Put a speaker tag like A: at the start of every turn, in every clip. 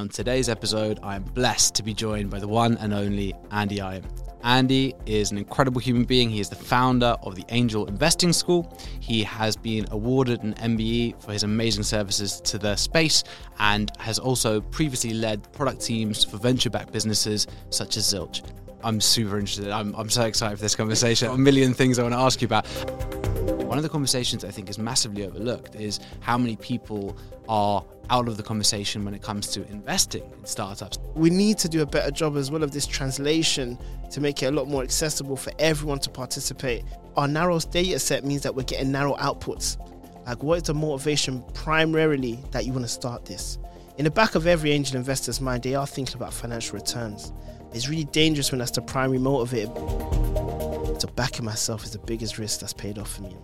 A: On today's episode, I am blessed to be joined by the one and only Andy Ayim. Andy is an incredible human being. He is the founder of the Angel Investing School. He has been awarded an MBE for his amazing services to the space and has also previously led product teams for venture backed businesses such as Zilch. I'm super interested. I'm, I'm so excited for this conversation. A million things I want to ask you about. One of the conversations I think is massively overlooked is how many people are out of the conversation when it comes to investing in startups.
B: We need to do a better job as well of this translation to make it a lot more accessible for everyone to participate. Our narrow data set means that we're getting narrow outputs. Like, what is the motivation primarily that you want to start this? In the back of every angel investor's mind, they are thinking about financial returns. It's really dangerous when that's the primary motivator. So backing myself is the biggest risk that's paid off for me.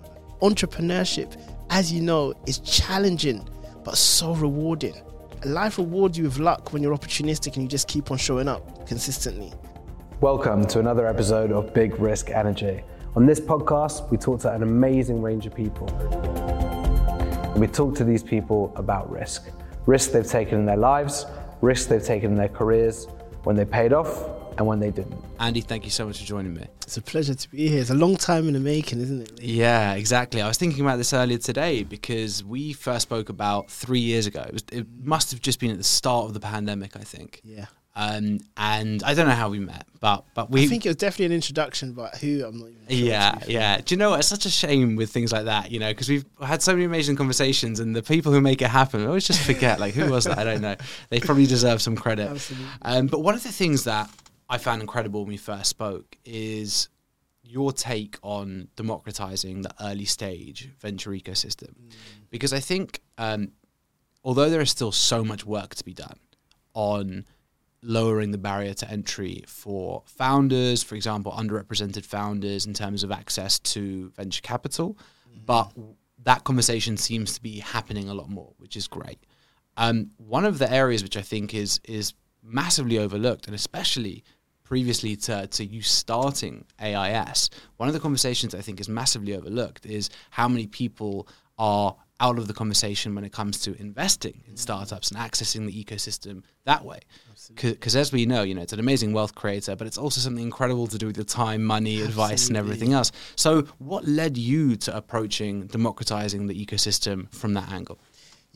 B: Entrepreneurship, as you know, is challenging but so rewarding. Life rewards you with luck when you're opportunistic and you just keep on showing up consistently.
C: Welcome to another episode of Big Risk Energy. On this podcast, we talk to an amazing range of people. We talk to these people about risk risk they've taken in their lives, risk they've taken in their careers, when they paid off, and when they didn't.
A: Andy, thank you so much for joining me.
B: It's a pleasure to be here. It's a long time in the making, isn't it?
A: Yeah, exactly. I was thinking about this earlier today because we first spoke about three years ago. It, was, it must have just been at the start of the pandemic, I think.
B: Yeah.
A: Um, and I don't know how we met, but but we.
B: I think it was definitely an introduction, but who I'm not even. Sure
A: yeah, yeah. Do you know what? It's such a shame with things like that, you know, because we've had so many amazing conversations, and the people who make it happen, I always just forget. like, who was that? I don't know. They probably deserve some credit.
B: Absolutely.
A: Um, but one of the things that I found incredible when we first spoke is your take on democratizing the early stage venture ecosystem, mm. because I think um, although there is still so much work to be done on lowering the barrier to entry for founders, for example, underrepresented founders in terms of access to venture capital. Mm-hmm. But that conversation seems to be happening a lot more, which is great. Um, one of the areas which I think is is massively overlooked, and especially previously to, to you starting AIS, one of the conversations I think is massively overlooked is how many people are out of the conversation when it comes to investing in startups and accessing the ecosystem that way. Because as we know, you know, it's an amazing wealth creator, but it's also something incredible to do with your time, money, Absolutely. advice, and everything else. So, what led you to approaching democratizing the ecosystem from that angle?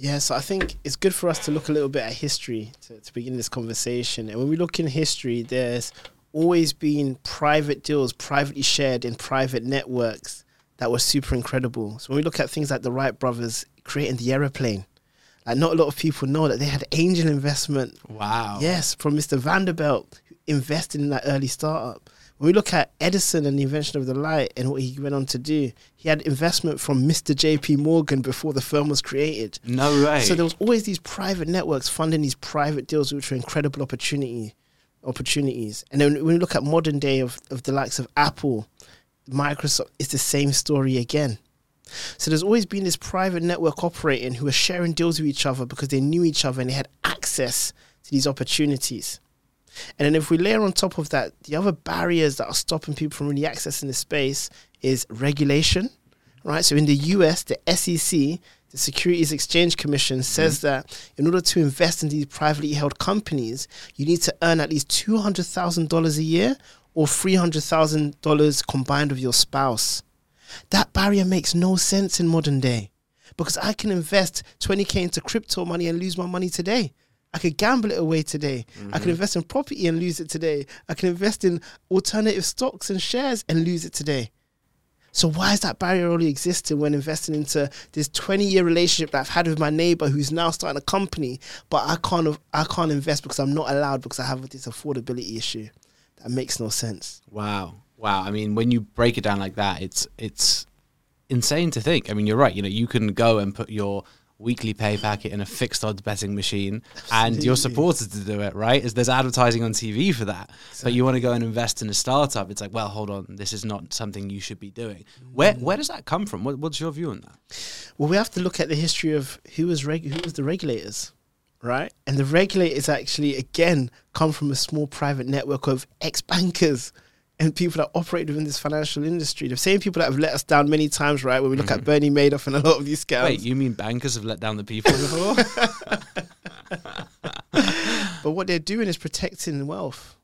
B: Yeah, so I think it's good for us to look a little bit at history to, to begin this conversation. And when we look in history, there's always been private deals, privately shared in private networks that were super incredible. So when we look at things like the Wright brothers creating the aeroplane, like not a lot of people know that they had angel investment.
A: Wow.
B: Yes, from Mr. Vanderbilt, who invested in that early startup. When we look at Edison and the invention of the light and what he went on to do, he had investment from Mr. J.P. Morgan before the firm was created.
A: No way.
B: So there was always these private networks funding these private deals, which were incredible opportunity opportunities. And then when we look at modern day of, of the likes of Apple, Microsoft, it's the same story again. So there's always been this private network operating who are sharing deals with each other because they knew each other and they had access to these opportunities. And then if we layer on top of that, the other barriers that are stopping people from really accessing the space is regulation, right? So in the US, the SEC, the Securities Exchange Commission, says mm-hmm. that in order to invest in these privately held companies, you need to earn at least $200,000 a year or $300,000 combined with your spouse. That barrier makes no sense in modern day because I can invest 20k into crypto money and lose my money today. I could gamble it away today. Mm-hmm. I could invest in property and lose it today. I can invest in alternative stocks and shares and lose it today. So why is that barrier only existing when investing into this 20 year relationship that I've had with my neighbor who's now starting a company, but I can't I can't invest because I'm not allowed because I have this affordability issue. That makes no sense.
A: Wow. Wow. I mean, when you break it down like that, it's it's insane to think. I mean, you're right. You know, you can go and put your weekly pay packet in a fixed odds betting machine and you're supported to do it, right? Is there's advertising on TV for that. Exactly. But you want to go and invest in a startup, it's like, well, hold on, this is not something you should be doing. Mm. Where where does that come from? What, what's your view on that?
B: Well, we have to look at the history of who was reg- who was the regulators right? And the regulators actually, again, come from a small private network of ex bankers and people that operate within this financial industry. The same people that have let us down many times, right? When we look mm-hmm. at Bernie Madoff and a lot of these scams.
A: Wait, you mean bankers have let down the people before?
B: but what they're doing is protecting wealth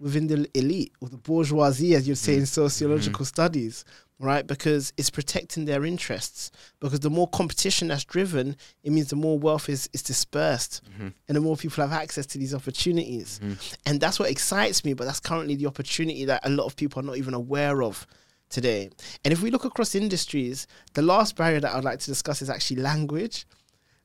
B: within the elite or the bourgeoisie, as you'd say in sociological studies, right? Because it's protecting their interests. Because the more competition that's driven, it means the more wealth is, is dispersed mm-hmm. and the more people have access to these opportunities. Mm-hmm. And that's what excites me, but that's currently the opportunity that a lot of people are not even aware of today. And if we look across industries, the last barrier that I'd like to discuss is actually language.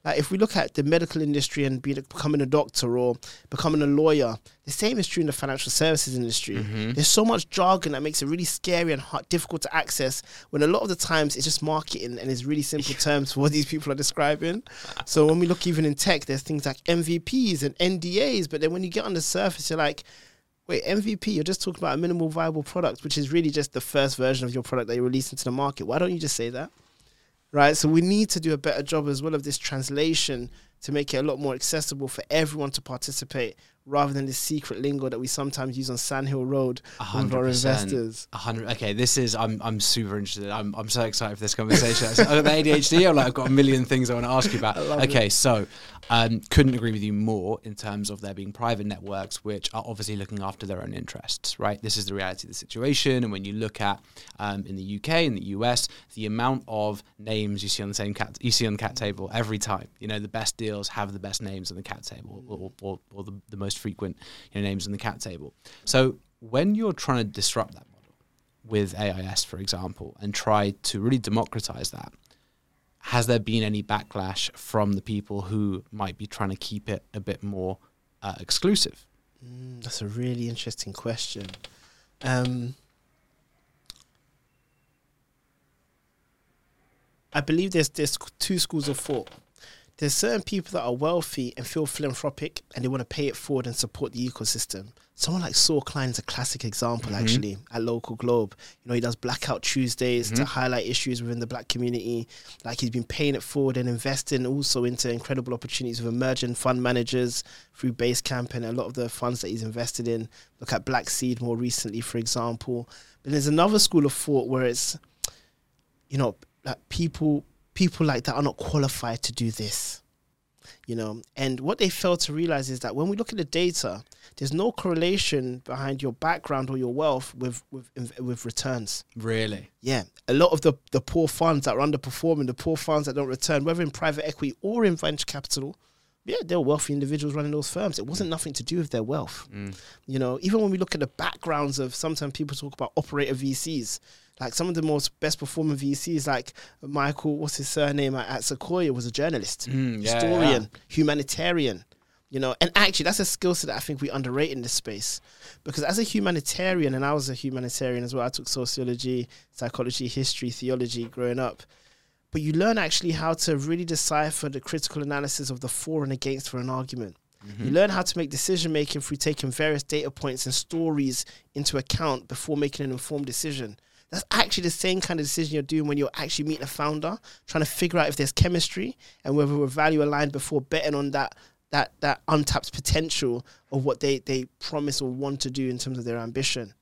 B: Like if we look at the medical industry and be, becoming a doctor or becoming a lawyer, the same is true in the financial services industry. Mm-hmm. There's so much jargon that makes it really scary and hard, difficult to access. When a lot of the times it's just marketing and it's really simple terms for what these people are describing. So when we look even in tech, there's things like MVPs and NDAs, but then when you get on the surface, you're like, wait, MVP, you're just talking about a minimal viable product, which is really just the first version of your product that you're releasing to the market. Why don't you just say that? Right? So we need to do a better job as well of this translation to make it a lot more accessible for everyone to participate rather than the secret lingo that we sometimes use on Sandhill Road with our investors.
A: Hundred. Okay, this is. I'm. I'm super interested. I'm. I'm so excited for this conversation. I've got the ADHD. I'm like, I've got a million things I want to ask you about. Okay, so um, couldn't agree with you more in terms of there being private networks which are obviously looking after their own interests. Right. This is the reality of the situation. And when you look at um, in the UK in the US, the amount of names you see on the same cat you see on the cap table every time. You know, the best deals have the best names on the cap table, or, or, or the, the most frequent you know, names on the cap table. So when you're trying to disrupt that model with AIS, for example, and try to really democratize that, has there been any backlash from the people who might be trying to keep it a bit more uh, exclusive?
B: Mm, that's a really interesting question. Um, I believe there's there's two schools of thought. There's certain people that are wealthy and feel philanthropic and they want to pay it forward and support the ecosystem. Someone like Saul Klein is a classic example, mm-hmm. actually, at LocalGlobe. You know, he does Blackout Tuesdays to mm-hmm. highlight issues within the black community. Like he's been paying it forward and investing also into incredible opportunities with emerging fund managers through Basecamp and a lot of the funds that he's invested in. Look at Black Seed more recently, for example. But there's another school of thought where it's, you know, like people people like that are not qualified to do this you know? And what they fail to realize is that when we look at the data there's no correlation behind your background or your wealth with with with returns.
A: Really?
B: yeah. A lot of the the poor funds that are underperforming the poor funds that don't return whether in private equity or in venture capital yeah, they're wealthy individuals running those firms. It wasn't nothing to do with their wealth. You know, even when we look at the backgrounds of sometimes people talk about operator VCs, like some of the most best performing VCs, like Michael, what's his surname at, at Sequoia, was a journalist,
A: Mm, yeah,
B: historian, humanitarian. You know, and actually, that's a skill set that I think we underrate in this space. Because as a humanitarian, and I was a humanitarian as well, I took sociology, psychology, history, theology growing up but you learn actually how to really decipher the critical analysis of the for and against for an argument. You mm-hmm. learn how to make decision making through taking various data points and stories into account before making an informed decision. That's actually the same kind of decision you're doing when you're actually meeting a founder, trying to figure out if there's chemistry and whether we're value aligned before betting on that that that untapped potential of what they they promise or want to do in terms of their ambition.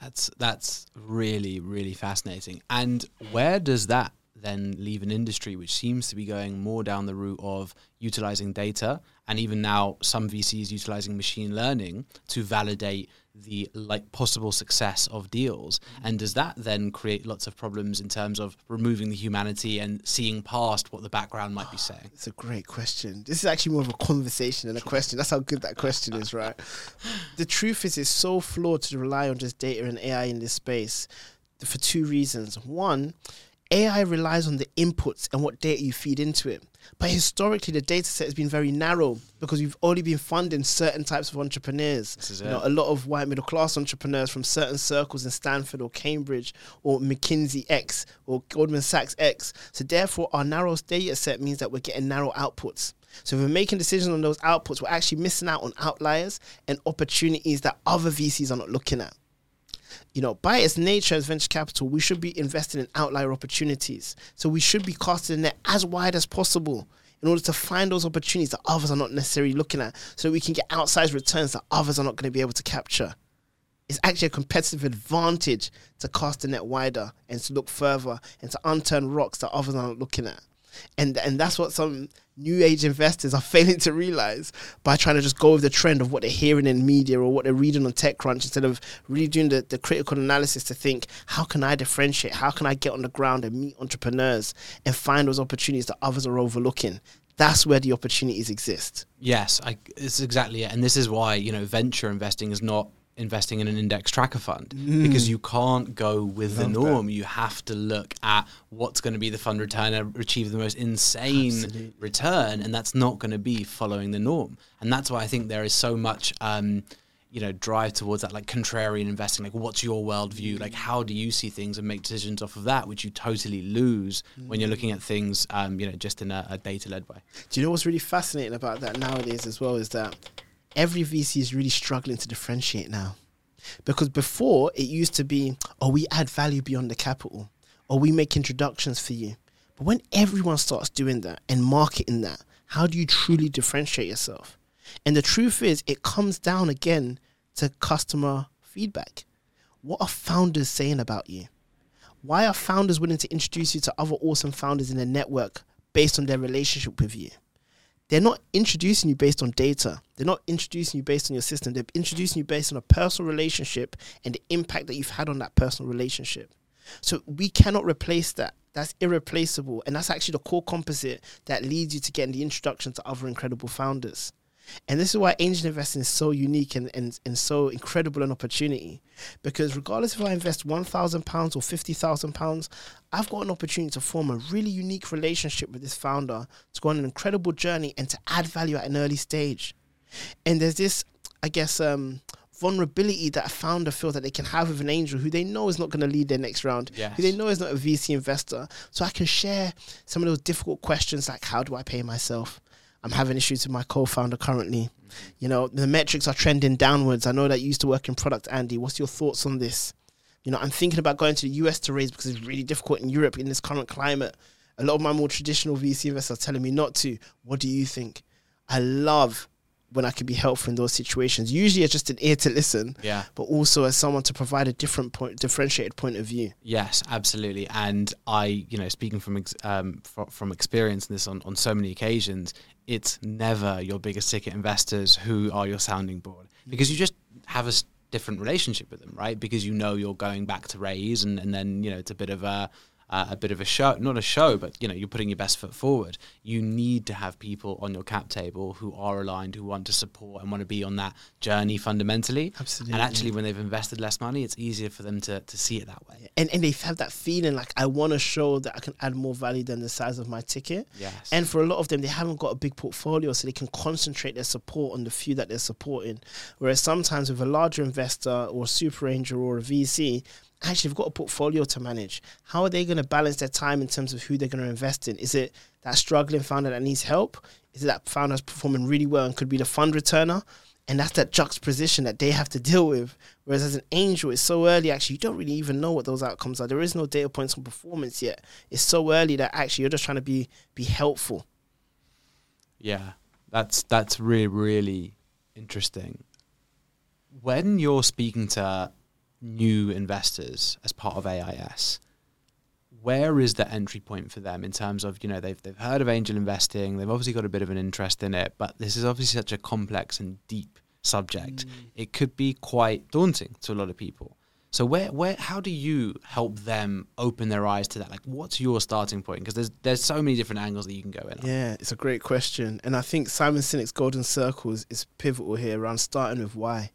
A: That's that's really really fascinating. And where does that then leave an industry which seems to be going more down the route of utilizing data and even now some VCs utilizing machine learning to validate the like possible success of deals mm-hmm. and does that then create lots of problems in terms of removing the humanity and seeing past what the background might be saying
B: It's a great question. This is actually more of a conversation than a question. That's how good that question is, right? The truth is, it's so flawed to rely on just data and AI in this space for two reasons. One, AI relies on the inputs and what data you feed into it. But historically, the data set has been very narrow because we've only been funding certain types of entrepreneurs. You know, a lot of white middle class entrepreneurs from certain circles in Stanford or Cambridge or McKinsey X or Goldman Sachs X. So therefore, our narrow data set means that we're getting narrow outputs. So if we're making decisions on those outputs, we're actually missing out on outliers and opportunities that other VCs are not looking at you know, by its nature as venture capital, we should be investing in outlier opportunities. So we should be casting the net as wide as possible in order to find those opportunities that others are not necessarily looking at so we can get outsized returns that others are not going to be able to capture. It's actually a competitive advantage to cast the net wider and to look further and to unturn rocks that others are not looking at. And and that's what some new age investors are failing to realize by trying to just go with the trend of what they're hearing in media or what they're reading on TechCrunch instead of really doing the, the critical analysis to think, how can I differentiate? How can I get on the ground and meet entrepreneurs and find those opportunities that others are overlooking? That's where the opportunities exist.
A: Yes, I, it's exactly it. And this is why, you know, venture investing is not investing in an index tracker fund because you can't go with the
B: Love that.
A: norm. You have to look at what's going to be the fund return and achieve the most insane
B: Absolutely.
A: return, and that's not going to be following the norm. And that's why I think there is so much. Um, you know, drive towards that like contrarian investing. Like, what's your worldview? Like, how do you see things and make decisions off of that, which you totally lose when you're looking at things, um, you know, just in a, a data-led way.
B: Do you know what's really fascinating about that nowadays as well is that every VC is really struggling to differentiate now. Because before it used to be, oh, we add value beyond the capital, or we make introductions for you. But when everyone starts doing that and marketing that, how do you truly differentiate yourself? And the truth is, it comes down again to customer feedback. What are founders saying about you? Why are founders willing to introduce you to other awesome founders in their network based on their relationship with you? They're not introducing you based on data. They're not introducing you based on your system. They're introducing you based on a personal relationship and the impact that you've had on that personal relationship. So we cannot replace that. That's irreplaceable. And that's actually the core composite that leads you to getting the introduction to other incredible founders. And this is why angel investing is so unique and, and, and so incredible an opportunity. Because regardless if I invest £1,000 or £50,000, I've got an opportunity to form a really unique relationship with this founder, to go on an incredible journey and to add value at an early stage. And there's this, I guess, um, vulnerability that a founder feels that they can have with an angel who they know is not going to lead their next round,
A: Yes.
B: who they know is not a VC investor. So I can share some of those difficult questions like, how do I pay myself? I'm having issues with my co-founder currently. You know, the metrics are trending downwards. I know that you used to work in product, Andy. What's your thoughts on this? You know, I'm thinking about going to the US to raise because it's really difficult in Europe in this current climate. A lot of my more traditional VC investors are telling me not to. What do you think? I love when I can be helpful in those situations. Usually, it's just an ear to listen,
A: Yeah.
B: but also as someone to provide a different point, differentiated point of view.
A: Yes, absolutely. And I, you know, speaking from ex- um, fro- from experience in this on, on so many occasions, it's never your biggest ticket investors who are your sounding board because you just have a different relationship with them, right? Because you know you're going back to raise, and, and then you know it's a bit of a uh, a bit of a show, not a show, but you know you're putting your best foot forward. You need to have people on your cap table who are aligned, who want to support and want to be on that journey fundamentally.
B: Absolutely.
A: And actually, when they've invested less money, it's easier for them to to see it that way.
B: And, and they have that feeling like, I want to show that I can add more value than the size of my ticket.
A: Yes.
B: And for a lot of them, they haven't got a big portfolio, so they can concentrate their support on the few that they're supporting. Whereas sometimes with a larger investor or a super angel or a VC, actually they've got a portfolio to manage. How are they going to balance their time in terms of who they're going to invest in? Is it that struggling founder that needs help? Is it that founder that's performing really well and could be the fund returner? And that's that juxtaposition that they have to deal with. Whereas as an angel, it's so early, actually, you don't really even know what those outcomes are. There is no data points on performance yet. It's so early that actually you're just trying to be be helpful.
A: Yeah, that's that's really really interesting. When you're speaking to new investors as part of AIS, where is the entry point for them in terms of you know they've they've heard of angel investing, they've obviously got a bit of an interest in it, but this is obviously such a complex and deep subject. Mm. It could be quite daunting to a lot of people. So where where how do you help them open their eyes to that? Like, what's your starting point? Because there's there's so many different angles that you can go in. on.
B: Yeah, it's a great question. And I think Simon Sinek's golden circles is pivotal here around starting with why.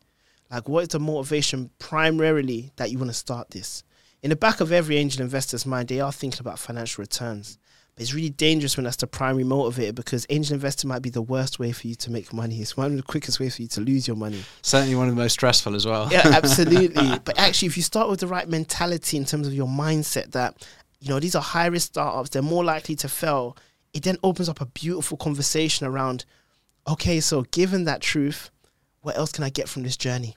B: Like, what is the motivation primarily that you want to start this? In the back of every angel investor's mind, they are thinking about financial returns. But it's really dangerous when that's the primary motivator because angel investor might be the worst way for you to make money. It's one of the quickest ways for you to lose your money.
A: Certainly one of the most stressful as well.
B: Yeah, absolutely. but actually, if you start with the right mentality in terms of your mindset that, you know, these are high risk startups, they're more likely to fail, it then opens up a beautiful conversation around, okay, so given that truth, what else can I get from this journey?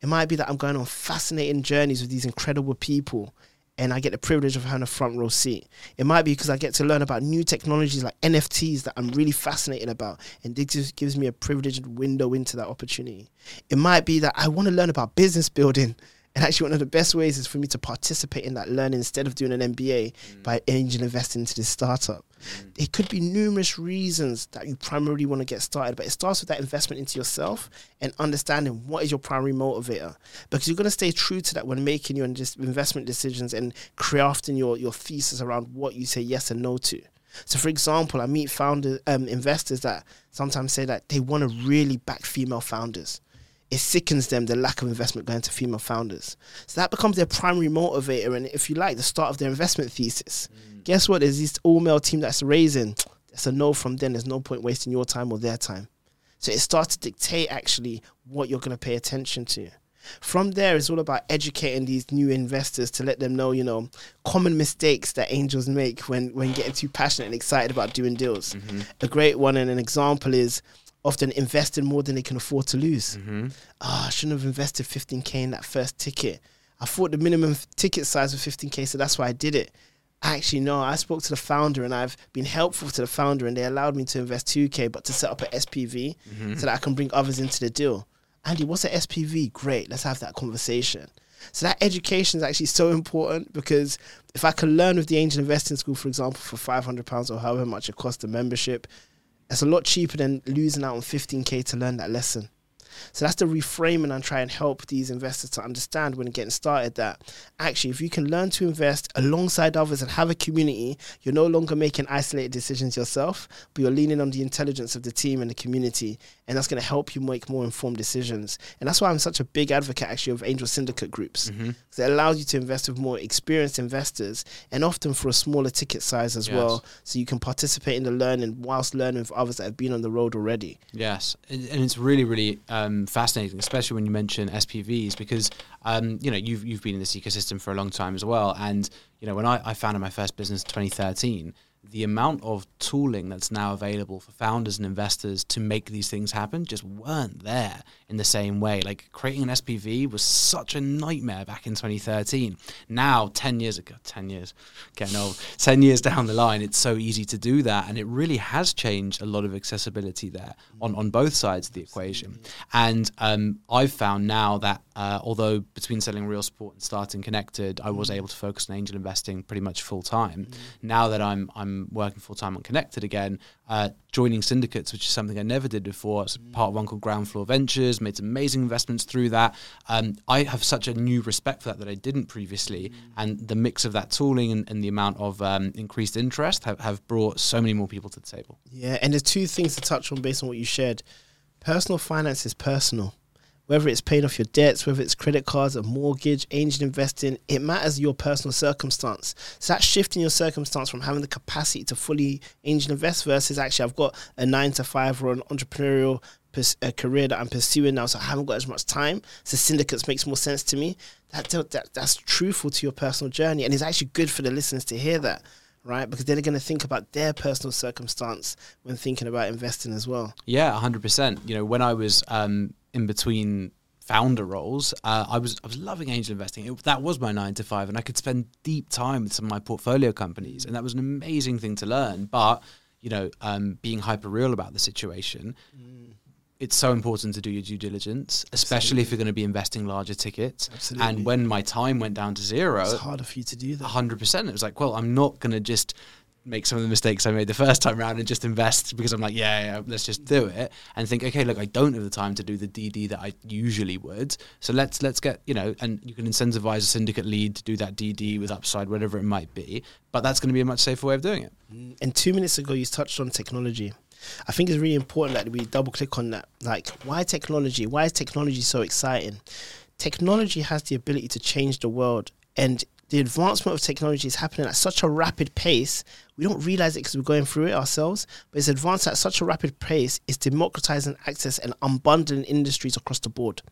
B: It might be that I'm going on fascinating journeys with these incredible people and I get the privilege of having a front row seat. It might be because I get to learn about new technologies like NFTs that I'm really fascinated about, and it just gives me a privileged window into that opportunity. It might be that I want to learn about business building, and actually, one of the best ways is for me to participate in that learning instead of doing an MBA mm. by angel investing into this startup. It could be numerous reasons that you primarily want to get started, but it starts with that investment into yourself and understanding what is your primary motivator. Because you're going to stay true to that when making your investment decisions and crafting your, your thesis around what you say yes and no to. So, for example, I meet founder um, investors that sometimes say that they want to really back female founders it sickens them the lack of investment going to female founders. So that becomes their primary motivator, and if you like, the start of their investment thesis. Mm. Guess what? There's this all male team that's raising. That's a no from them. There's no point wasting your time or their time. So it starts to dictate actually what you're going to pay attention to. From there, it's all about educating these new investors to let them know, you know, common mistakes that angels make when when getting too passionate and excited about doing deals. Mm-hmm. A great one and an example is often investing more than they can afford to lose. Mm-hmm. Oh, I shouldn't have invested 15k in that first ticket. I thought the minimum ticket size was 15k, so that's why I did it. Actually, no, I spoke to the founder and I've been helpful to the founder, and they allowed me to invest 2k, but to set up an SPV mm-hmm. so that I can bring others into the deal. Andy, what's an SPV? Great, let's have that conversation. So that education is actually so important because if I can learn with the angel investing school, for example, for five hundred pounds or however much it costs the membership, it's a lot cheaper than losing out on 15k to learn that lesson. So that's the reframing and try and help these investors to understand when getting started that actually, if you can learn to invest alongside others and have a community, you're no longer making isolated decisions yourself, but you're leaning on the intelligence of the team and the community. And that's going to help you make more informed decisions. And that's why I'm such a big advocate actually of angel syndicate groups. Because mm-hmm. it allows you to invest with more experienced investors and often for a smaller ticket size as yes. well. So you can participate in the learning whilst learning with others that have been on the road already.
A: Yes. And it's really, really um, fascinating, especially when you mention SPVs, because um, you know you've you've been in this ecosystem for a long time as well. And you know when I, I founded my first business in 2013, the amount of tooling that's now available for founders and investors to make these things happen just weren't there in the same way. Like creating an SPV was such a nightmare back in 2013. Now, 10 years ago, 10 years, getting old, 10 years down the line, it's so easy to do that. And it really has changed a lot of accessibility there on, on both sides of the equation. And um, I've found now that uh, although between selling real sport and starting connected, I was able to focus on angel investing pretty much full time. Now that I'm, I'm working full time on Connected again, uh, joining syndicates, which is something I never did before. It's part of one called Ground Floor Ventures, made some amazing investments through that. Um, I have such a new respect for that that I didn't previously. And the mix of that tooling and, and the amount of um, increased interest have, have brought so many more people to the table.
B: Yeah, and there's two things to touch on based on what you shared. Personal finance is personal whether it's paying off your debts, whether it's credit cards, a mortgage, angel investing, it matters your personal circumstance. So that's shifting your circumstance from having the capacity to fully angel invest versus actually I've got a nine to five or an entrepreneurial a career that I'm pursuing now, so I haven't got as much time. So syndicates makes more sense to me. That, that that's truthful to your personal journey, and it's actually good for the listeners to hear that, right? Because they're going to think about their personal circumstance when thinking about investing as well.
A: Yeah, hundred percent. You know, when I was um, in between founder roles, uh, I was I was loving angel investing. It, that was my nine to five, and I could spend deep time with some of my portfolio companies, and that was an amazing thing to learn. But you know, um, being hyper real about the situation. Mm. It's so important to do your due diligence, especially Absolutely. if you're going to be investing larger tickets. Absolutely. And when my time went down to zero,
B: it's harder for you to do that.
A: Hundred percent. It was like, well, I'm not going to just make some of the mistakes I made the first time around and just invest because I'm like, yeah, yeah, let's just do it and think, okay, look, I don't have the time to do the DD that I usually would, so let's let's get you know, and you can incentivize a syndicate lead to do that DD with upside, whatever it might be, but that's going to be a much safer way of doing it.
B: Mm, and two minutes ago, you touched on technology. I think it's really important that we double click on that. Like, why technology? Why is technology so exciting? Technology has the ability to change the world and the advancement of technology is happening at such a rapid pace. We don't realize it because we're going through it ourselves, but it's advanced at such a rapid pace. It's democratizing access and unbundling industries across the board.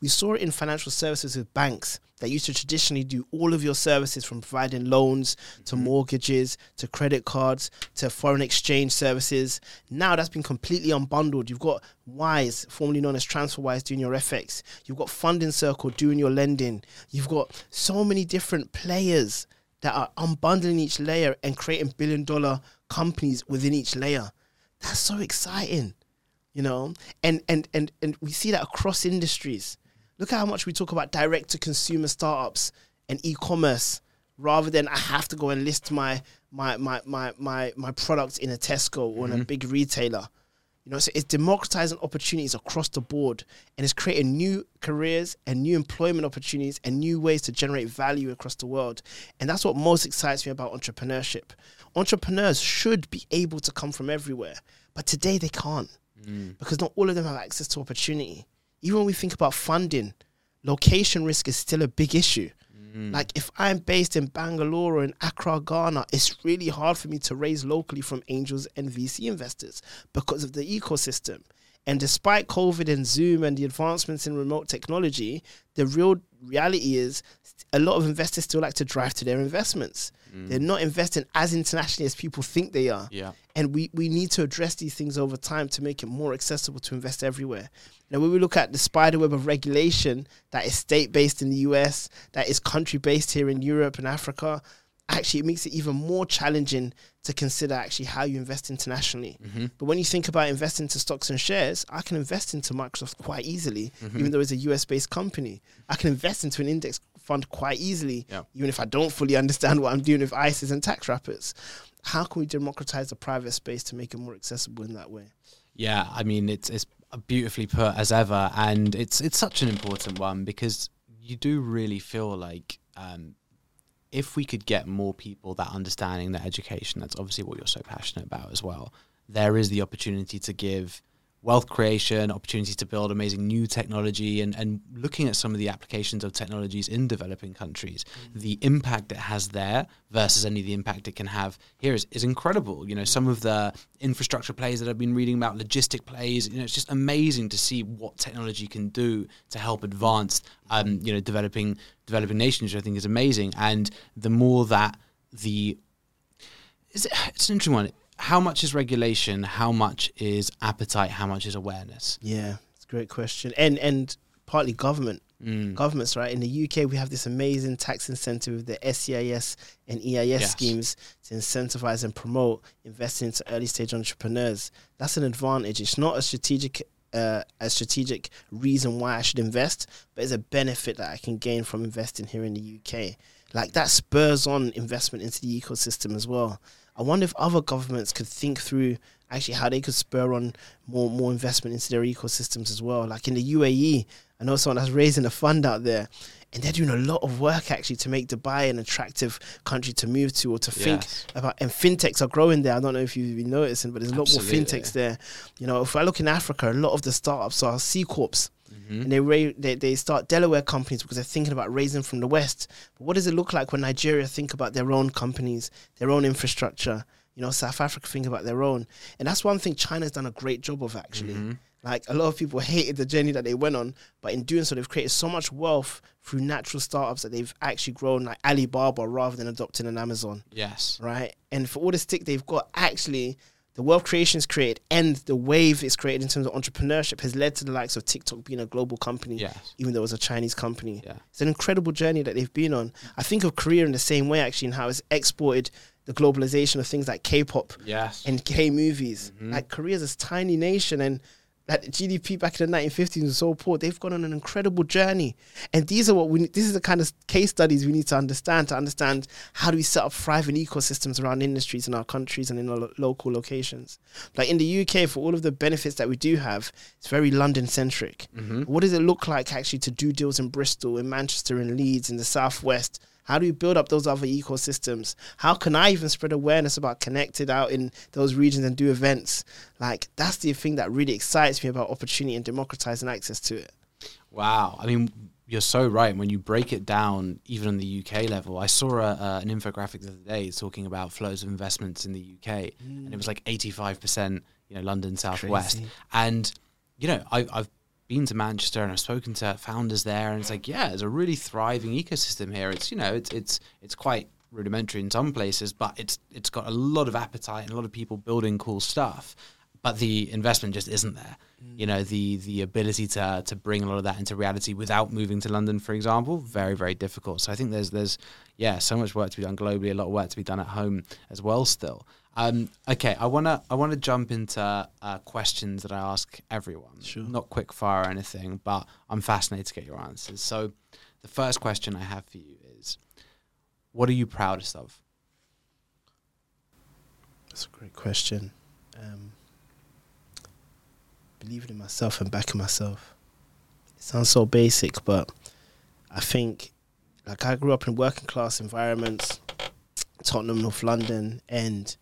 B: We saw it in financial services with banks that used to traditionally do all of your services from providing loans to mm-hmm. mortgages to credit cards to foreign exchange services. Now that's been completely unbundled. You've got Wise, formerly known as TransferWise, doing your FX. You've got Funding Circle doing your lending. You've got so many different players that are unbundling each layer and creating billion dollar companies within each layer. That's so exciting you know and and and and we see that across industries look at how much we talk about direct to consumer startups and e-commerce rather than i have to go and list my my my my my my product in a Tesco or in
A: Mm-hmm.
B: a big retailer. You know, so it's democratizing opportunities across the board and it's creating new careers and new employment opportunities and new ways to generate value across the world. And that's what most excites me about entrepreneurship. Entrepreneurs should be able to come from everywhere, but today they can't Mm. because not all of them have access to opportunity. Even when we think about funding, location risk is still a big issue. Mm. Like if I'm based in Bangalore or in Accra, Ghana, it's really hard for me to raise locally from angels and VC investors because of the ecosystem. And despite COVID and Zoom and the advancements in remote technology, the real reality is a lot of investors still like to drive to their investments. Mm. They're not investing as internationally as people think they are.
A: Yeah.
B: And we, we need to address these things over time to make it more accessible to invest everywhere. Now, when we look at the spider web of regulation that is state based in the US, that is country based here in Europe and Africa, actually it makes it even more challenging to consider actually how you invest internationally. But when you think about investing into stocks and shares, I can invest into Microsoft quite easily, even though it's a US based company. I can invest into an index fund quite easily,
A: Yeah.
B: even if I don't fully understand what I'm doing with ISAs and tax wrappers. How can we democratize the private space to make it more accessible in that way?
A: Yeah, I mean it's it's beautifully put as ever, and it's it's such an important one because you do really feel like um, if we could get more people that understanding that education, that's obviously what you're so passionate about as well. There is the opportunity to give wealth creation, opportunities to build amazing new technology, and, and looking at some of the applications of technologies in developing countries, the impact it has there versus any of the impact it can have here is, is incredible. You know, some of the infrastructure plays that I've been reading about, logistic plays, you know, it's just amazing to see what technology can do to help advance, um, you know, developing developing nations, which I think is amazing. And the more that the is it, it's an interesting one. How much is regulation? How much is appetite? How much is awareness?
B: Yeah, it's a great question. And and partly government.
A: Mm.
B: Governments, right? In the UK, we have this amazing tax incentive with the SEIS and EIS
A: Yes.
B: schemes to incentivize and promote investing into early stage entrepreneurs. That's an advantage. It's not a strategic uh, a strategic reason why I should invest, but it's a benefit that I can gain from investing here in the UK. Like that spurs on investment into the ecosystem as well. I wonder if other governments could think through actually how they could spur on more more investment into their ecosystems as well. Like in the UAE, I know someone that's raising a fund out there, and they're doing a lot of work actually to make Dubai an attractive country to move to or to think
A: Yes.
B: about. And fintechs are growing there. I don't know if you've been noticing, but there's a lot more fintechs there. You know, if I look in Africa, a lot of the startups are C corps.
A: Mm-hmm.
B: And they, ra- they they start Delaware companies because they're thinking about raising from the West. But what does it look like when Nigeria think about their own companies, their own infrastructure? You know, South Africa think about their own, and that's one thing China's done a great job of actually.
A: Mm-hmm.
B: Like a lot of people hated the journey that they went on, but in doing so, they've created so much wealth through natural startups that they've actually grown like Alibaba rather than adopting an Amazon
A: Yes.
B: right? And for all the stick they've got, actually, the wealth creation is created and the wave it's created in terms of entrepreneurship has led to the likes of TikTok being a global company,
A: Yes.
B: even though it was a Chinese company.
A: Yeah.
B: It's an incredible journey that they've been on. I think of Korea in the same way, actually, and how it's exported the globalization of things like K-pop
A: Yes.
B: and K movies. Mm-hmm. Like Korea's this tiny nation and that GDP back in the 1950s was so poor. They've gone on an incredible journey, and these are what we. This is the kind of case studies we need to understand to understand how do we set up thriving ecosystems around industries in our countries and in our lo- local locations. Like in the UK, for all of the benefits that we do have, it's very London centric. Mm-hmm. What does it look like actually to do deals in Bristol, in Manchester, in Leeds, in the southwest? How do we build up those other ecosystems? How can I even spread awareness about connected out in those regions and do events? Like that's the thing that really excites me about opportunity and democratizing access to it.
A: Wow. I mean, you're so right. When you break it down, even on the UK level, I saw a, uh, an infographic the other day talking about flows of investments in the UK, and it was like 85%, you know, London Southwest.
B: Crazy.
A: And you know, I, I've been to Manchester and I've spoken to founders there, and it's like, yeah, it's a really thriving ecosystem here. It's you know, it's it's it's quite rudimentary in some places, but it's it's got a lot of appetite and a lot of people building cool stuff. But the investment just isn't there. Mm. You know, the the ability to to bring a lot of that into reality without moving to London, for example, very very difficult. So I think there's there's yeah, so much work to be done globally, a lot of work to be done at home as well. Still, um, okay, I wanna I wanna jump into uh, questions that I ask everyone.
B: Sure.
A: Not quick fire or anything, but I'm fascinated to get your answers. So, the first question I have for you is, what are you proudest of?
B: That's a great question. Um, believing in myself and backing myself. It sounds so basic, but I think, like, I grew up in working class environments, Tottenham, North London, and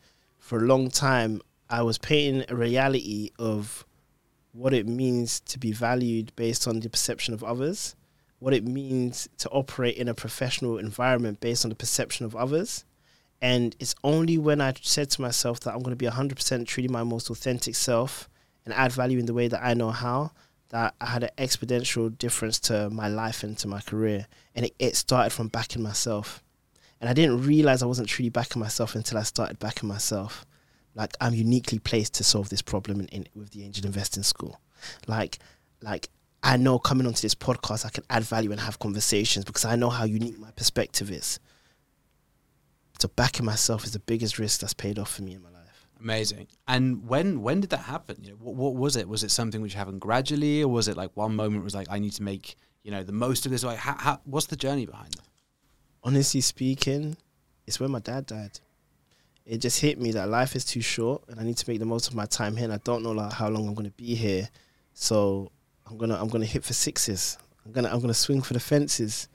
B: for a long time, I was painting a reality of what it means to be valued based on the perception of others, what it means to operate in a professional environment based on the perception of others. And it's only when I said to myself that I'm going to be 100% truly my most authentic self and add value in the way that I know how that I had an exponential difference to my life and to my career. And it, it started from backing myself. And I didn't realize I wasn't truly backing myself until I started backing myself. Like I'm uniquely placed to solve this problem in, in with the angel investing school. Like, like I know coming onto this podcast, I can add value and have conversations because I know how unique my perspective is. So backing myself is the biggest risk that's paid off for me in my life.
A: Amazing. And when when did that happen? You know, what, what was it? Was it something which happened gradually, or was it like one moment was like I need to make you know the most of this? Like, how, how, what's the journey behind it?
B: Honestly speaking, it's when my dad died. It just hit me that life is too short, and I need to make the most of my time here. And I don't know like how long I'm to be here, so I'm gonna I'm gonna hit for sixes. I'm gonna I'm gonna swing for the fences,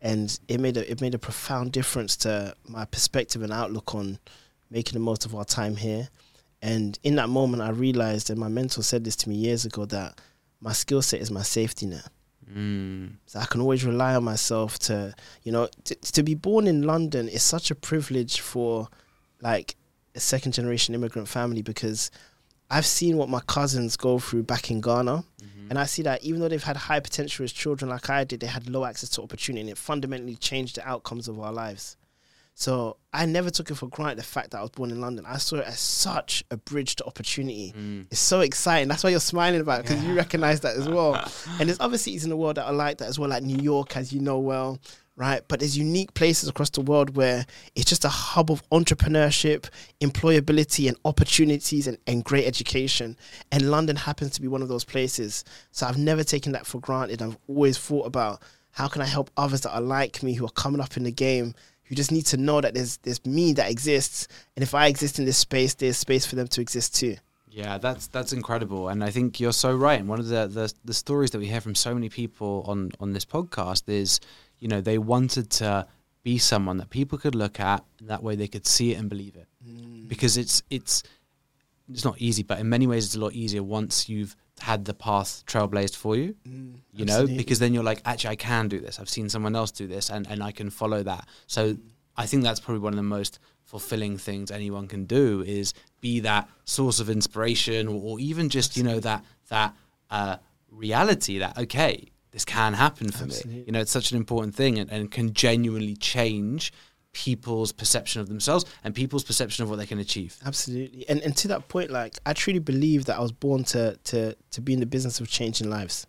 B: and it made a it made a profound difference to my perspective and outlook on making the most of our time here. And in that moment, I realized, and my mentor said this to me years ago, that my skill set is my safety net.
A: Mm.
B: So I can always rely on myself to, you know, to, to be born in London is such a privilege for like a second generation immigrant family because I've seen what my cousins go through back in Ghana.
A: Mm-hmm.
B: And I see that even though they've had high potential as children like I did, they had low access to opportunity and it fundamentally changed the outcomes of our lives. So I never took it for granted the fact that I was born in London. I saw it as such a bridge to opportunity.
A: Mm.
B: It's so exciting. That's why you're smiling about it because you recognize that as well. and there's other cities in the world that are like that as well, like New York, as you know well, right? But there's unique places across the world where it's just a hub of entrepreneurship, employability, and opportunities and, and great education. And London happens to be one of those places. So I've never taken that for granted. I've always thought about how can I help others that are like me who are coming up in the game who just need to know that there's there's me that exists and if I exist in this space there's space for them to exist too.
A: Yeah, that's that's incredible, and I think you're so right. And one of the, the the stories that we hear from so many people on on this podcast is, you know, they wanted to be someone that people could look at, and that way they could see it and believe it, mm. because it's it's it's not easy, but in many ways it's a lot easier once you've had the path trailblazed for you. You know, because then you're like, actually, I can do this. I've seen someone else do this, and and I can follow that. So I think that's probably one of the most fulfilling things anyone can do is be that source of inspiration or, or even just you know that that uh, reality that okay this can happen for me you know it's such an important thing and, and can genuinely change people's perception of themselves and people's perception of what they can achieve
B: Absolutely. And and to that point, like I truly believe that I was born to to to be in the business of changing lives.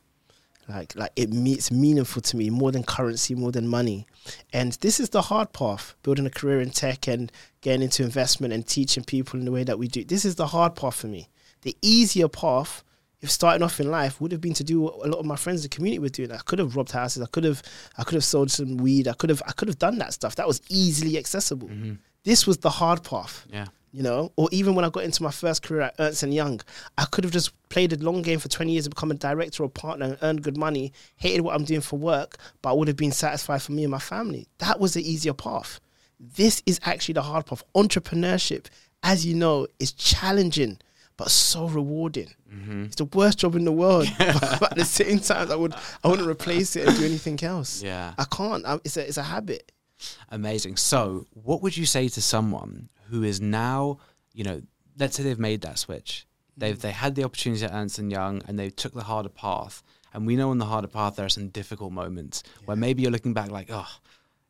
B: Like like it me, it's meaningful to me more than currency, more than money. And this is the hard path, building a career in tech and getting into investment and teaching people in the way that we do. This is the hard path for me. The easier path, if starting off in life, would have been to do what a lot of my friends in the community were doing. I could have robbed houses. I could have I could have sold some weed. I could have I could have done that stuff. That was easily accessible. Mm-hmm. This was the hard path
A: yeah
B: you know, or even when I got into my first career at Ernst and Young, I could have just played a long game for 20 years and become a director or partner and earned good money, hated what I'm doing for work, but I would have been satisfied for me and my family. That was the easier path. This is actually the hard path. Entrepreneurship, as you know, is challenging but so rewarding. Mm-hmm. It's the worst job in the world, but at the same time, I would I wouldn't replace it and do anything else.
A: Yeah.
B: I can't. I, it's a it's a habit.
A: Amazing. So, what would you say to someone who is now, you know, let's say they've made that switch, they've mm-hmm. they had the opportunity at Ernst and Young, and they took the harder path. And we know on the harder path there are some difficult moments where maybe you're looking back like, oh,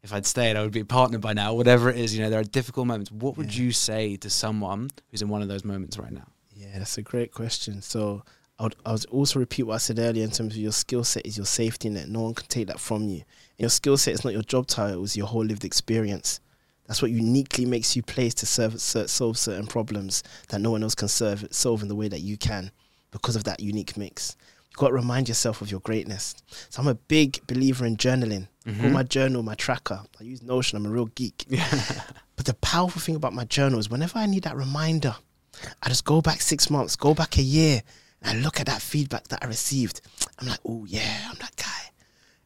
A: if I'd stayed, I would be a partner by now. Whatever it is, you know, there are difficult moments. What would
B: Yeah.
A: you say to someone who's in one of those moments right now?
B: Yeah, that's a great question. So I would, I would also repeat what I said earlier in terms of your skill set is your safety net. No one can take that from you. And your skill set is not your job title, it's your whole lived experience. That's what uniquely makes you placed to serve, solve certain problems that no one else can serve, solve in the way that you can because of that unique mix. You've got to remind yourself of your greatness. So I'm a big believer in journaling. I call mm-hmm. my journal my tracker. I use Notion. I'm a real geek. Yeah. But the powerful thing about my journal is whenever I need that reminder, I just go back six months, go back a year, and I look at that feedback that I received. I'm like, oh yeah, I'm that guy.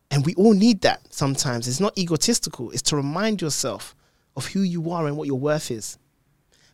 B: And we all need that sometimes. It's not egotistical, it's to remind yourself of who you are and what your worth is.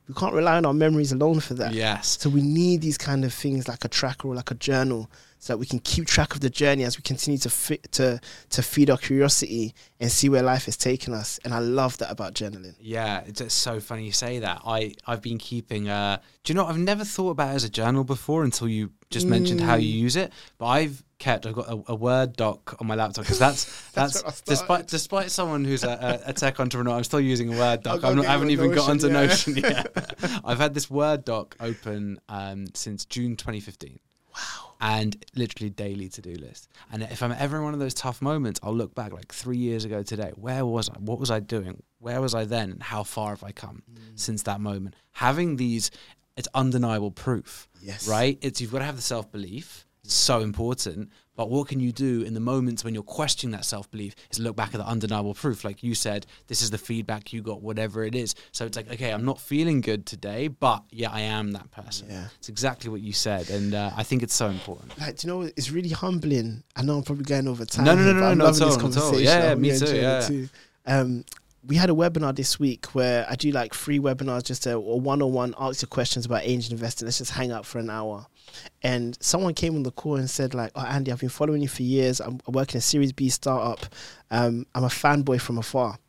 B: We can't rely on our memories alone for that.
A: Yes.
B: So we need these kind of things like a tracker or like a journal so that we can keep track of the journey as we continue to fit, to to feed our curiosity and see where life is taking us. And I love that about journaling.
A: Yeah, it's, it's so funny you say that. I I've been keeping. Uh, do you know? I've never thought about it as a journal before until you just mentioned how you use it. But I've kept. I've got a, a Word doc on my laptop because that's that's,
B: That's
A: despite despite someone who's a, a, tech entrepreneur, I'm still using a Word doc. Not, I haven't even got onto
B: Notion,
A: Notion yet. I've had this Word doc open um, since June 2015
B: Wow.
A: and literally daily to do list. And if I'm ever in one of those tough moments, I'll look back like three years ago today. Where was I? What was I doing? Where was I then? And how far have I come
B: Mm.
A: since that moment? Having these, it's undeniable proof,
B: Yes.
A: right? It's you've got to have the self belief. It's so important. But what can you do in the moments when you're questioning that self belief? Is look back at the undeniable proof, like you said. This is the feedback you got, whatever it is. So it's like, okay, I'm not feeling good today, but yeah, I am that person.
B: Yeah.
A: It's exactly what you said, and uh, I think it's so important.
B: Like, do you know, it's really humbling. I know I'm probably going over time.
A: No, no, no, no,
B: I'm
A: not
B: loving
A: at
B: this
A: all, not at all.
B: conversation.
A: Yeah, yeah, me too, yeah.
B: too. Um, we had a webinar this week where I do like free webinars, just a, a one-on-one, ask you questions about angel investing. Let's just hang out for an hour. And someone came on the call and said, like, "Oh, Andy, I've been following you for years. I'm working a Series B startup. Um, I'm a fanboy from afar."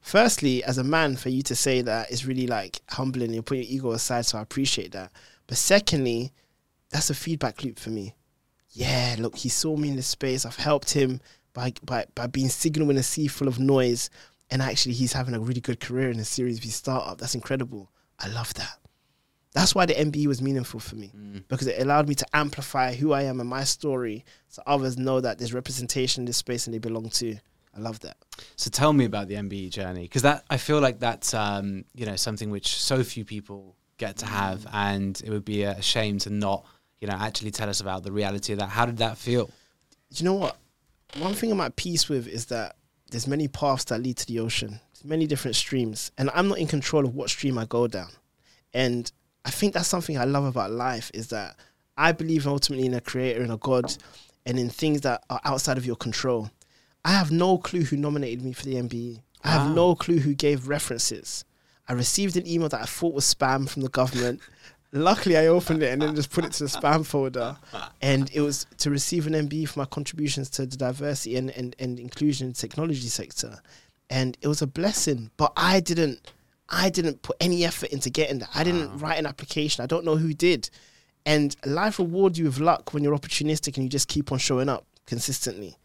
B: Firstly, as a man, for you to say that is really like humbling. You put your ego aside, so I appreciate that. But secondly, that's a feedback loop for me. Yeah, look, he saw me in the space. I've helped him by by by being signal in a sea full of noise, and actually, he's having a really good career in a Series B startup. That's incredible. I love that. That's why the MBE was meaningful for me because it allowed me to amplify who I am and my story, so others know that there's representation in this space and they belong to. I love that.
A: So tell me about the MBE journey, because that I feel like that's um, you know something which so few people get to have, and it would be a shame to not you know actually tell us about the reality of that. How did that feel?
B: you know what? One thing I'm at peace with is that there's many paths that lead to the ocean. There's many different streams, and I'm not in control of what stream I go down. And I think that's something I love about life is that I believe ultimately in a creator and a God, and in things that are outside of your control. I have no clue who nominated me for the MBE. I have no clue who gave references. I received an email that I thought was spam from the government. Luckily, I opened it and then just put it to the spam folder. And it was to receive an MBE for my contributions to the diversity and, and, and inclusion in the technology sector. And it was a blessing. But I didn't I didn't put any effort into getting that. I didn't write an application. I don't know who did. And life rewards you with luck when you're opportunistic and you just keep on showing up consistently.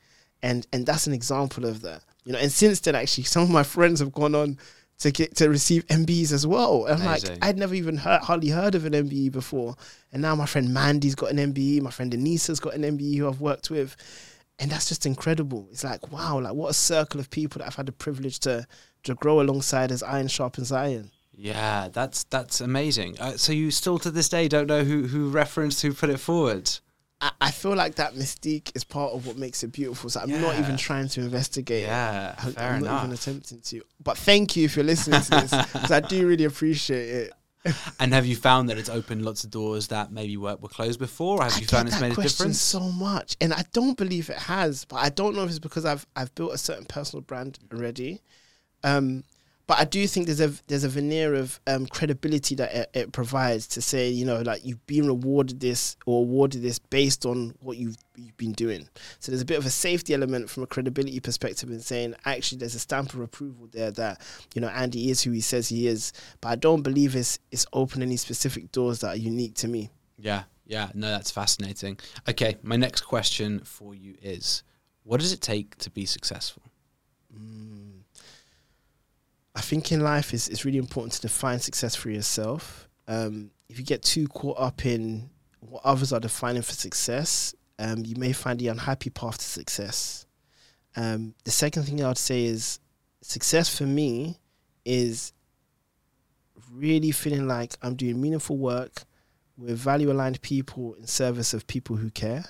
B: And and that's an example of that. You know, and since then actually some of my friends have gone on to get to receive MBEs as well. And I'm like, I'd never even heard, hardly heard of an MBE before. And now my friend Mandy's got an MBE, my friend Denise's got an MBE who I've worked with. And that's just incredible. It's like, wow, like what a circle of people that I've had the privilege to to grow alongside as iron sharpens iron.
A: Yeah, that's that's amazing. Uh, so you still to this day don't know who who referenced who put it forward.
B: I, I feel like that mystique is part of what makes it beautiful. So I'm not even trying to investigate.
A: Yeah,
B: I-
A: fair
B: I'm
A: enough.
B: not even attempting to. But thank you if you're listening to this because I do really appreciate it.
A: And have you found that it's opened lots of doors that maybe were, were closed before, or have
B: I
A: you found it's made a difference?
B: so much, and I don't believe it has. But I don't know if it's because I've I've built a certain personal brand already. Um, but I do think there's a there's a veneer of um, credibility that it, it provides to say you know like you've been rewarded this or awarded this based on what you've you've been doing. So there's a bit of a safety element from a credibility perspective in saying actually there's a stamp of approval there that you know Andy is who he says he is. But I don't believe it's it's open any specific doors that are unique to me.
A: Yeah, yeah, no, that's fascinating. Okay, my next question for you is what does it take to be successful?
B: I think in life is it's really important to define success for yourself. Um, if you get too caught up in what others are defining for success, um, you may find the unhappy path to success. Um, the second thing I would say is success for me is really feeling like I'm doing meaningful work with value aligned people in service of people who care.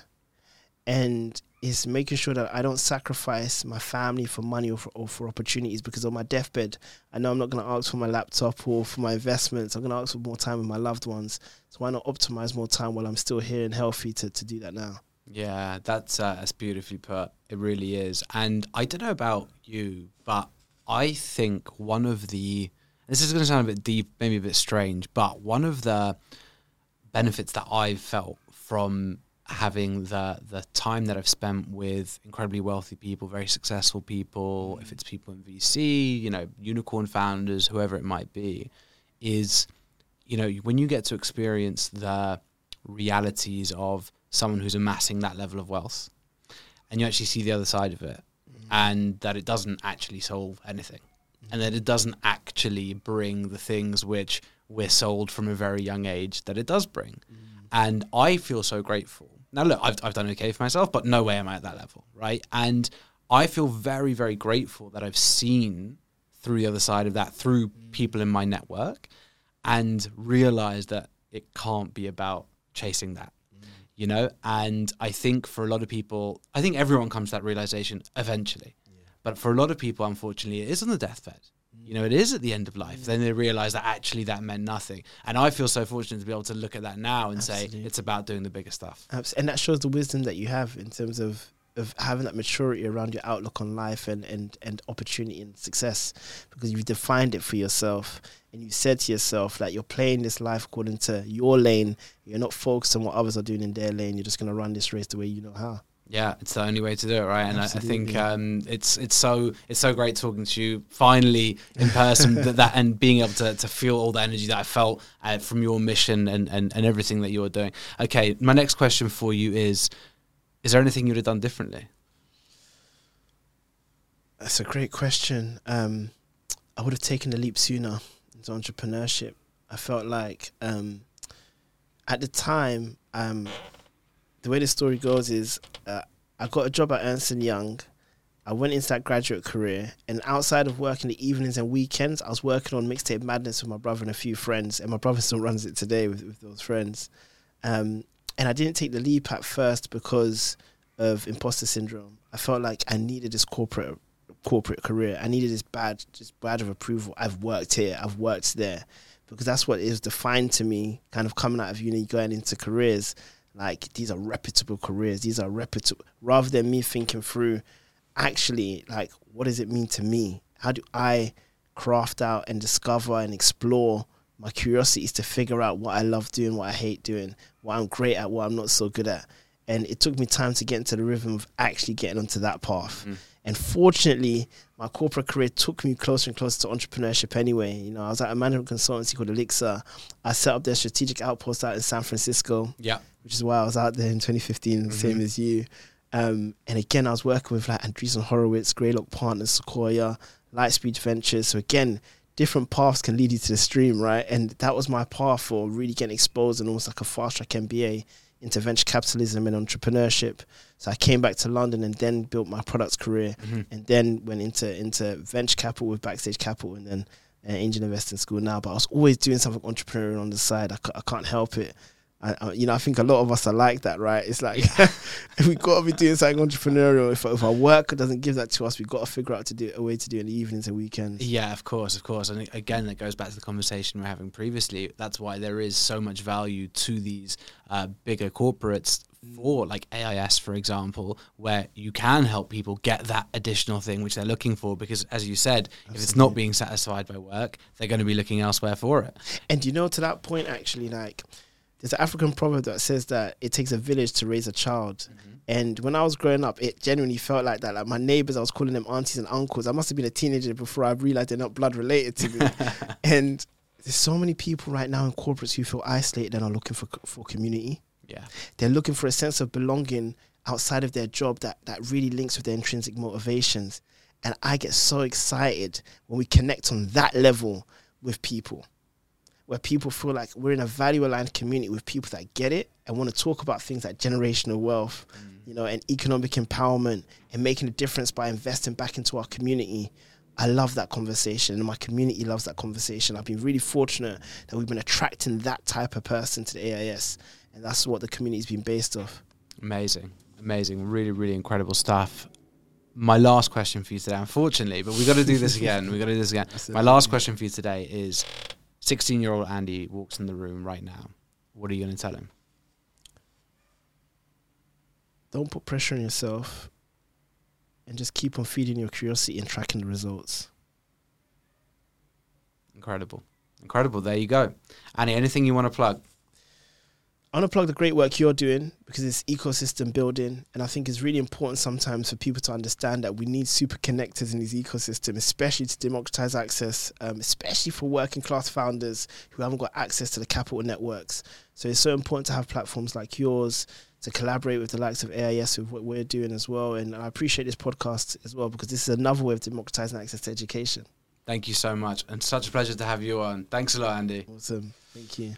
B: And is making sure that I don't sacrifice my family for money or for, or for opportunities because on my deathbed, I know I'm not going to ask for my laptop or for my investments. I'm going to ask for more time with my loved ones. So why not optimize more time while I'm still here and healthy to, to do that now?
A: Yeah, that's uh, that's beautifully put. It really is. And I don't know about you, but I think one of the this is going to sound a bit deep, maybe a bit strange, but one of the benefits that I've felt from having the the time that I've spent with incredibly wealthy people, very successful people, if mm. it's people in VC, you know, unicorn founders, whoever it might be, is you know when you get to experience the realities of someone who's amassing that level of wealth, and you actually see the other side of it, mm. and that it doesn't actually solve anything, and that it doesn't actually bring the things which we're sold from a very young age that it does bring. Mm. And I feel so grateful. Now, look, I've, I've done okay for myself, but no way am I at that level, right? And I feel very, very grateful that I've seen through the other side of that, through people in my network, and realized that it can't be about chasing that, you know? And I think for a lot of people, I think everyone comes to that realization eventually. But for a lot of people, unfortunately, it is on the deathbed. You know, it is at the end of life. Then they realize that actually that meant nothing. And I feel so fortunate to be able to look at that now and say it's about doing the bigger stuff.
B: And that shows the wisdom that you have in terms of of having that maturity around your outlook on life and and and opportunity and success because you've defined it for yourself and you said to yourself that you're playing this life according to your lane you're not focused on what others are doing in their lane you're just going to run this race the way you know how
A: Yeah, it's the only way to do it, right? And I, I think um, it's it's so it's so great talking to you finally in person that, that and being able to, to feel all the energy that I felt uh, from your mission and, and, and everything that you're doing. Okay, my next question for you is: Is there anything you'd have done differently?
B: That's a great question. Um, I would have taken the leap sooner into entrepreneurship. I felt like um, at the time, um, the way the story goes is uh, I got a job at Ernst and Young. I went into that graduate career, and outside of working the evenings and weekends, I was working on Mixtape Madness with my brother and a few friends, and my brother still runs it today with, with those friends. Um, and I didn't take the leap at first because of imposter syndrome. I felt like I needed this corporate corporate career. I needed this badge, this badge of approval. I've worked here, I've worked there, because that's what is defined to me. Kind of coming out of uni, going into careers like these are reputable careers. These are reputable. Rather than me thinking through, actually, like what does it mean to me? How do I craft out and discover and explore my curiosities to figure out what I love doing, what I hate doing, what I'm great at, what I'm not so good at. And it took me time to get into the rhythm of actually getting onto that path. Mm. And fortunately, my corporate career took me closer and closer to entrepreneurship anyway. You know, I was at a management consultancy called Elixirr. I set up their strategic outpost out in San Francisco,
A: Yeah,
B: which is why I was out there in 2015, same as you. Um, and again, I was working with like Andreessen Horowitz, Greylock Partners, Sequoia, Lightspeed Ventures. So again, different paths can lead you to the stream, right? And that was my path for really getting exposed and almost like a fast track MBA into venture capitalism and entrepreneurship. So I came back to London and then built my products career, and then went into into venture capital with Backstage Capital, and then uh, angel investing school now. But I was always doing something entrepreneurial on the side. I, I can't help it. I, I, you know, I think a lot of us are like that, right? It's like we got to be doing something entrepreneurial. If, if our work doesn't give that to us, we've got to figure out to do a way to do it in the evenings and weekends.
A: Yeah, of course, of course. And again, that goes back to the conversation we are having previously. That's why there is so much value to these uh, bigger corporates for like AIS, for example, where you can help people get that additional thing which they're looking for. Because as you said, if it's not being satisfied by work, they're going to be looking elsewhere for it.
B: And you know, to that point, actually, like there's an African proverb that says that it takes a village to raise a child. Mm-hmm. And when I was growing up, it genuinely felt like that. Like my neighbors, I was calling them aunties and uncles. I must have been a teenager before I realized they're not blood related to me. and there's so many people right now in corporates who feel isolated and are looking for for community.
A: Yeah.
B: They're looking for a sense of belonging outside of their job that, that really links with their intrinsic motivations. And I get so excited when we connect on that level with people, where people feel like we're in a value aligned community with people that get it and want to talk about things like generational wealth, mm. you know, and economic empowerment and making a difference by investing back into our community. I love that conversation, and my community loves that conversation. I've been really fortunate that we've been attracting that type of person to the AIS, and that's what the community's been based off.
A: Amazing. Amazing, really, really incredible stuff. My last question for you today, unfortunately, but we've got to do this again. We've got to do this again. My last question for you today is: sixteen-year-old Andy walks in the room right now. What are you going to tell him?
B: Don't put pressure on yourself, and just keep on feeding your curiosity and tracking the results.
A: Incredible, incredible. There you go. Andy, anything you want to plug?
B: I want to plug the great work you're doing because it's ecosystem building. And I think it's really important sometimes for people to understand that we need super connectors in these ecosystems, especially to democratize access, um, especially for working class founders who haven't got access to the capital networks. So it's so important to have platforms like yours to collaborate with the likes of AIS with what we're doing as well. And I appreciate this podcast as well because this is another way of democratizing access to education.
A: Thank you so much. And such a pleasure to have you on. Thanks a lot, Andy.
B: Awesome. Thank you.